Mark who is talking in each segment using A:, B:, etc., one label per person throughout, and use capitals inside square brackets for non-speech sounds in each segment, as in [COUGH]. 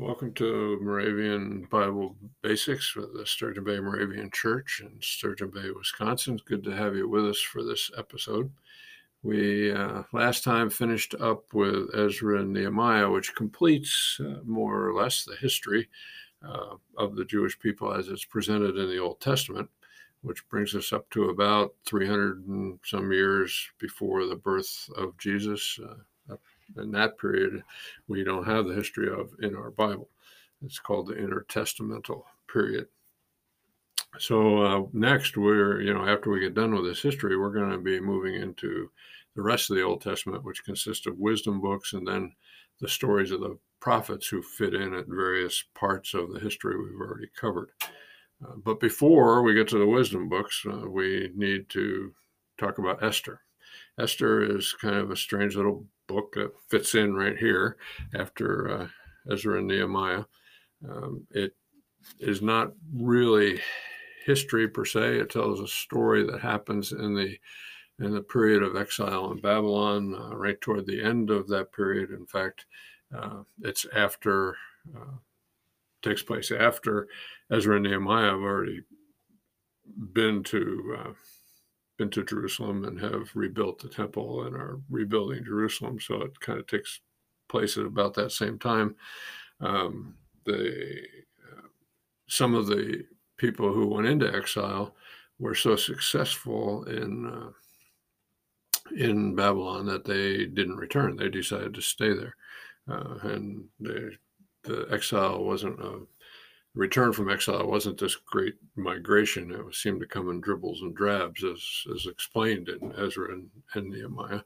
A: Welcome to Moravian Bible Basics with the Sturgeon Bay Moravian Church in Sturgeon Bay, Wisconsin. It's good to have you with us for this episode. We uh, last time finished up with Ezra and Nehemiah, which completes uh, more or less the history uh, of the Jewish people as it's presented in the Old Testament, which brings us up to about 300 and some years before the birth of Jesus uh, in that period we don't have the history of in our Bible. It's called the intertestamental period. So uh, next, we're you know after we get done with this history, we're going to be moving into the rest of the Old Testament, which consists of wisdom books and then the stories of the prophets who fit in at various parts of the history we've already covered. Uh, but before we get to the wisdom books, uh, we need to talk about Esther. Esther is kind of a strange little book that fits in right here after uh, Ezra and Nehemiah. Um, it is not really history per se. It tells a story that happens in the in the period of exile in Babylon, uh, right toward the end of that period. In fact, uh, it's after uh, takes place after Ezra and Nehemiah have already been to uh, been to Jerusalem and have rebuilt the temple and are rebuilding Jerusalem. So it kind of takes place at about that same time. Um, the uh, some of the people who went into exile were so successful in uh, in Babylon that they didn't return. They decided to stay there, uh, and they, the exile wasn't a return from exile wasn't this great migration. It seemed to come in dribbles and drabs, as, as explained in Ezra and, and Nehemiah.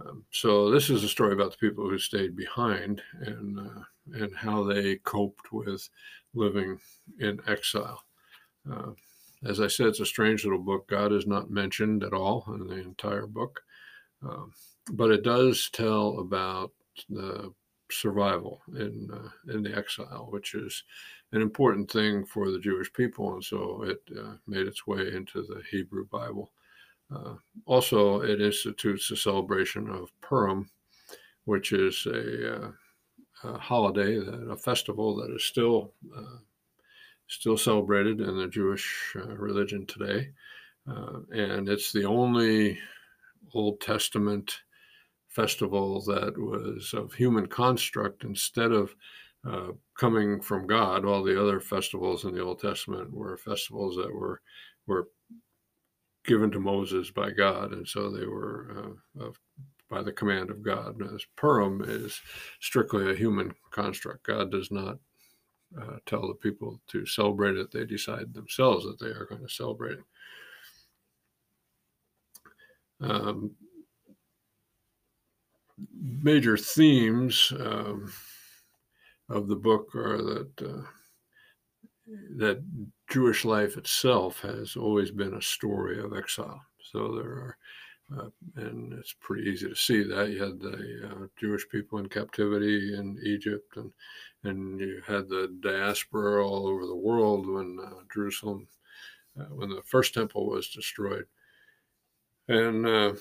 A: Um, so this is a story about the people who stayed behind and uh, and how they coped with living in exile. Uh, as I said, it's a strange little book. God is not mentioned at all in the entire book, um, but it does tell about the survival in uh, in the exile, which is an important thing for the Jewish people, and so it uh, made its way into the Hebrew Bible. Uh, also, it institutes the celebration of Purim, which is a, uh, a holiday, a festival that is still uh, still celebrated in the Jewish uh, religion today, uh, and it's the only Old Testament festival that was of human construct instead of uh, coming from God. All the other festivals in the Old Testament were festivals that were were given to Moses by God, and so they were uh, by the command of God. As Purim is strictly a human construct. God does not uh, tell the people to celebrate it; they decide themselves that they are going to celebrate it. Um, major themes. Um, of the book are that uh, that Jewish life itself has always been a story of exile. So there are, uh, and it's pretty easy to see that you had the uh, Jewish people in captivity in Egypt, and and you had the diaspora all over the world when uh, Jerusalem, uh, when the first temple was destroyed, and. Uh,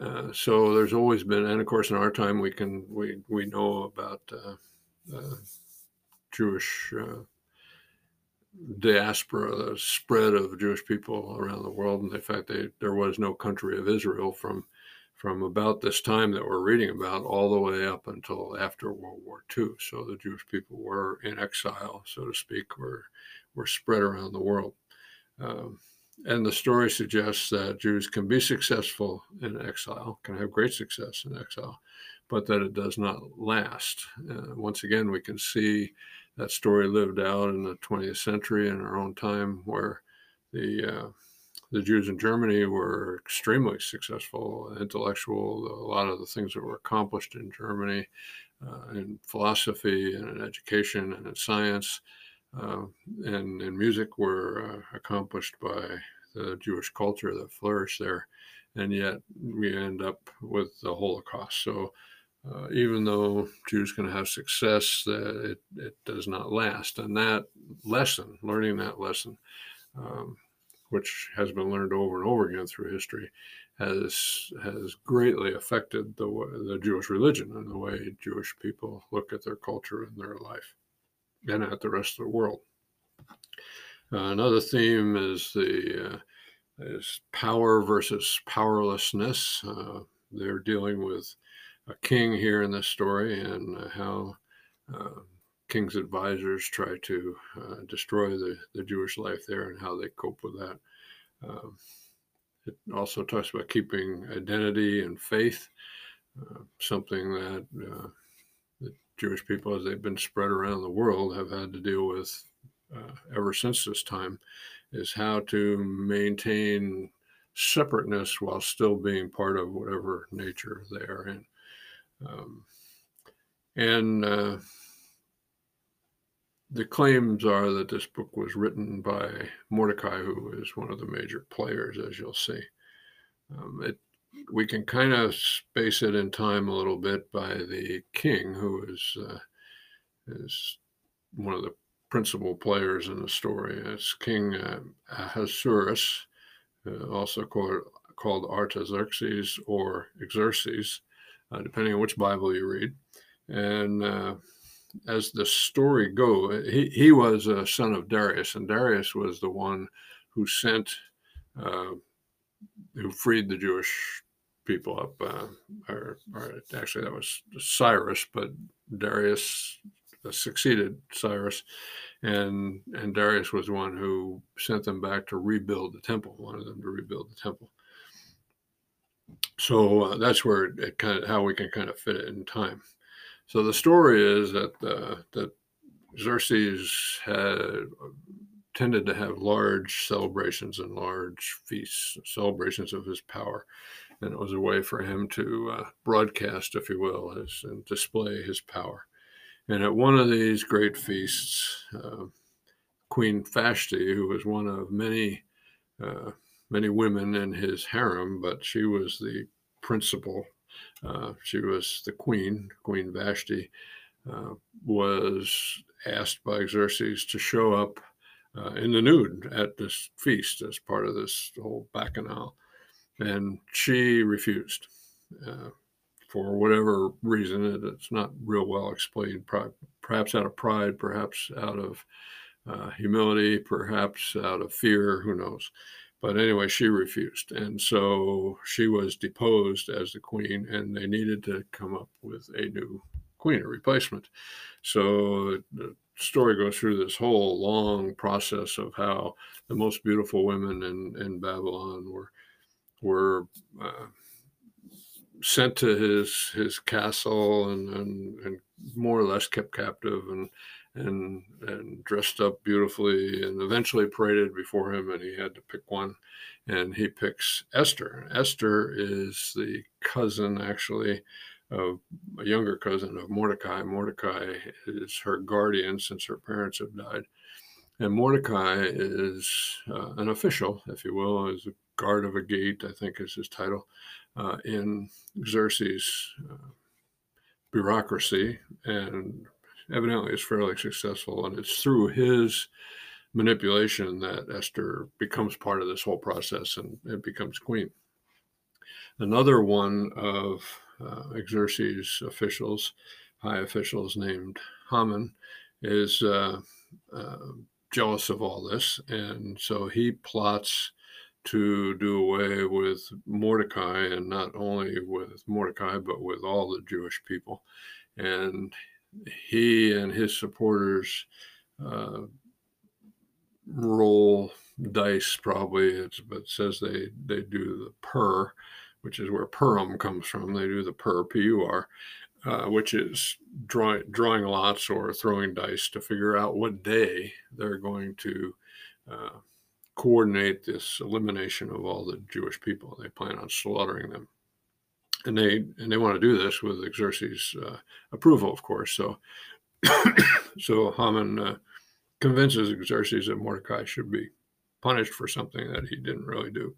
A: uh, so there's always been, and of course, in our time, we can we we know about uh, Jewish uh, diaspora, the spread of Jewish people around the world. And in fact, they, there was no country of Israel from from about this time that we're reading about all the way up until after World War II. So the Jewish people were in exile, so to speak, were were spread around the world. Um, and the story suggests that Jews can be successful in exile, can have great success in exile, but that it does not last. Uh, once again, we can see that story lived out in the 20th century in our own time, where the uh, the Jews in Germany were extremely successful, intellectual. A lot of the things that were accomplished in Germany uh, in philosophy and in education and in science uh, and in music were uh, accomplished by the Jewish culture that flourished there. And yet we end up with the Holocaust. So uh, even though Jews can have success, uh, it, it does not last. And that lesson, learning that lesson, um, which has been learned over and over again through history, has has greatly affected the the Jewish religion and the way Jewish people look at their culture and their life, and at the rest of the world. Uh, another theme is the uh, is power versus powerlessness. Uh, they're dealing with a king here in this story and how uh, king's advisors try to uh, destroy the, the Jewish life there and how they cope with that. Um, it also talks about keeping identity and faith, uh, something that Jewish people, as they've been spread around the world, have had to deal with uh, ever since this time, is how to maintain separateness while still being part of whatever nature they are in. Um, and uh, the claims are that this book was written by Mordecai, who is one of the major players, as you'll see. Um, it, we can kind of space it in time a little bit by the king, who is uh, is one of the principal players in the story. It's King uh, Ahasuerus, uh, also called, called Artaxerxes or Xerxes, uh, depending on which Bible you read. And uh, as the story goes, he, he was a son of Darius, and Darius was the one who sent, uh, who freed the Jewish people up. Uh, or, or, actually, that was Cyrus, but Darius succeeded Cyrus, and and Darius was one who sent them back to rebuild the temple. Wanted them to rebuild the temple. So uh, that's where it, it, kind of how we can kind of fit it in time. So the story is that uh, that Xerxes had tended to have large celebrations and large feasts, celebrations of his power, and it was a way for him to uh, broadcast, if you will, his, and display his power. And at one of these great feasts, uh, Queen Vashti, who was one of many, uh, many women in his harem, but she was the principal. Uh, she was the queen, Queen Vashti, uh, was asked by Xerxes to show up uh, in the nude at this feast as part of this whole bacchanal. And she refused. Uh, for whatever reason. It's not real well explained, perhaps out of pride, perhaps out of uh, humility, perhaps out of fear, who knows. But anyway, she refused. And so she was deposed as the queen, and they needed to come up with a new queen, a replacement. So the story goes through this whole long process of how the most beautiful women in, in Babylon were were uh, sent to his his castle and, and, and more or less kept captive and and and dressed up beautifully and eventually paraded before him and he had to pick one and he picks Esther. Esther is the cousin actually of a younger cousin of Mordecai. Mordecai is her guardian since her parents have died. And Mordecai is uh, an official, if you will, is a guard of a gate, I think is his title uh, in Xerxes' uh, bureaucracy, and evidently is fairly successful. And it's through his manipulation that Esther becomes part of this whole process and, and becomes queen. Another one of Xerxes' officials, high officials named Haman, is uh, uh, jealous of all this. And so he plots to do away with Mordecai, and not only with Mordecai, but with all the Jewish people. And he and his supporters uh, roll dice, probably, but it says they, they do the pur, which is where Purim comes from. They do the pur, P U R, uh, which is drawing, drawing lots or throwing dice to figure out what day they're going to. Uh, coordinate this elimination of all the Jewish people. They plan on slaughtering them, and they and they want to do this with Xerxes' uh, approval, of course. So, [COUGHS] so Haman uh, convinces Xerxes that Mordecai should be punished for something that he didn't really do.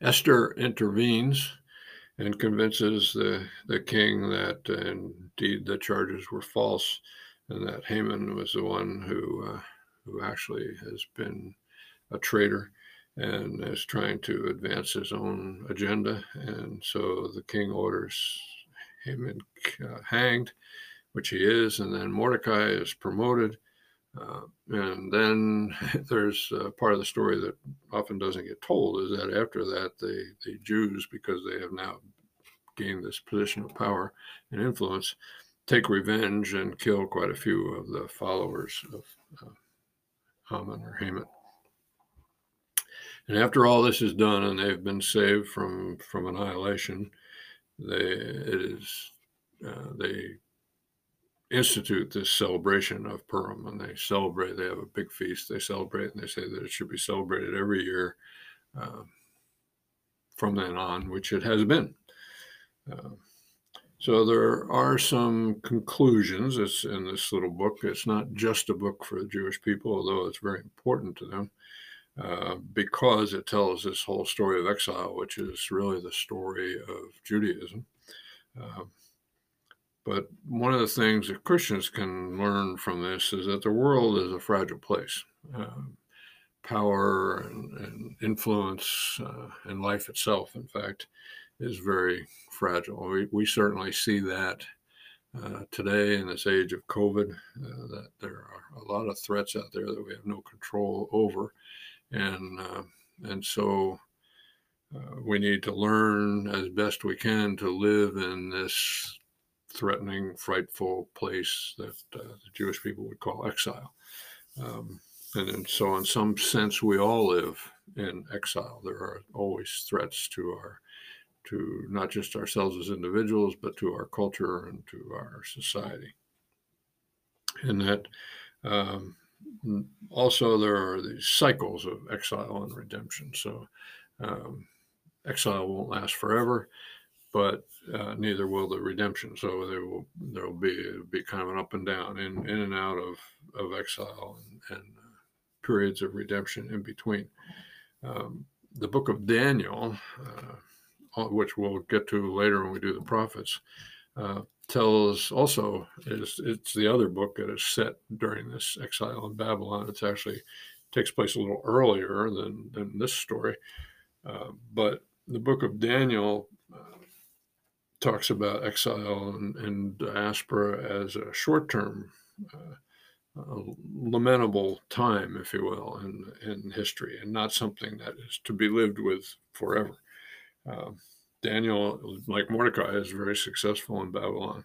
A: Esther intervenes and convinces the, the king that uh, indeed the charges were false and that Haman was the one who uh, who actually has been a traitor. and is trying to advance his own agenda. And so the king orders Haman uh, hanged, which he is, and then Mordecai is promoted. Uh, and then [LAUGHS] there's part of the story that often doesn't get told is that after that, the, the Jews, because they have now gained this position of power and influence, take revenge and kill quite a few of the followers of uh, Haman or Haman. And after all this is done and they've been saved from from annihilation, they it is uh, they institute this celebration of Purim and they celebrate. They have a big feast. They celebrate and they say that it should be celebrated every year uh, from then on, which it has been. Uh, so there are some conclusions. It's in this little book. It's not just a book for the Jewish people, although it's very important to them. Uh, because it tells this whole story of exile, which is really the story of Judaism. Uh, but one of the things that Christians can learn from this is that the world is a fragile place. Uh, power and, and influence uh, and life itself, in fact, is very fragile. We, we certainly see that uh, today in this age of COVID, uh, that there are a lot of threats out there that we have no control over and uh, and so uh, we need to learn as best we can to live in this threatening, frightful place that uh, the Jewish people would call exile. Um, and, and so, in some sense, we all live in exile. There are always threats to our to not just ourselves as individuals, but to our culture and to our society. And that um, also there are these cycles of exile and redemption. So um, exile won't last forever, but uh, neither will the redemption. So there will there will be be kind of an up and down, in in and out of of exile and, and uh, periods of redemption in between. Um, the book of Daniel, uh, which we'll get to later when we do the prophets, uh, tells also is it's the other book that is set during this exile in Babylon. It's actually takes place a little earlier than than this story, uh, but the book of Daniel talks about exile and, and, diaspora as a short term. Uh, lamentable time, if you will, in, in history, and not something that is to be lived with forever. Um, Daniel, like Mordecai, is very successful in Babylon,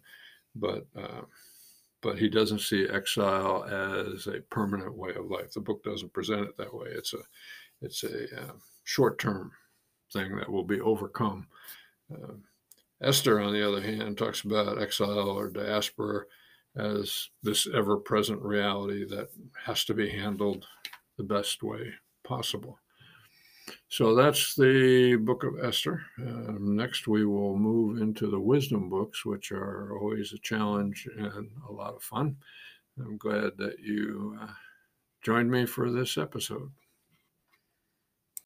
A: but uh, but he doesn't see exile as a permanent way of life. The book doesn't present it that way. It's a it's a uh, short term thing that will be overcome. Uh, Esther, on the other hand, talks about exile or diaspora as this ever present reality that has to be handled the best way possible. So that's the book of Esther. Um, next, we will move into the wisdom books, which are always a challenge and a lot of fun. I'm glad that you uh, joined me for this episode.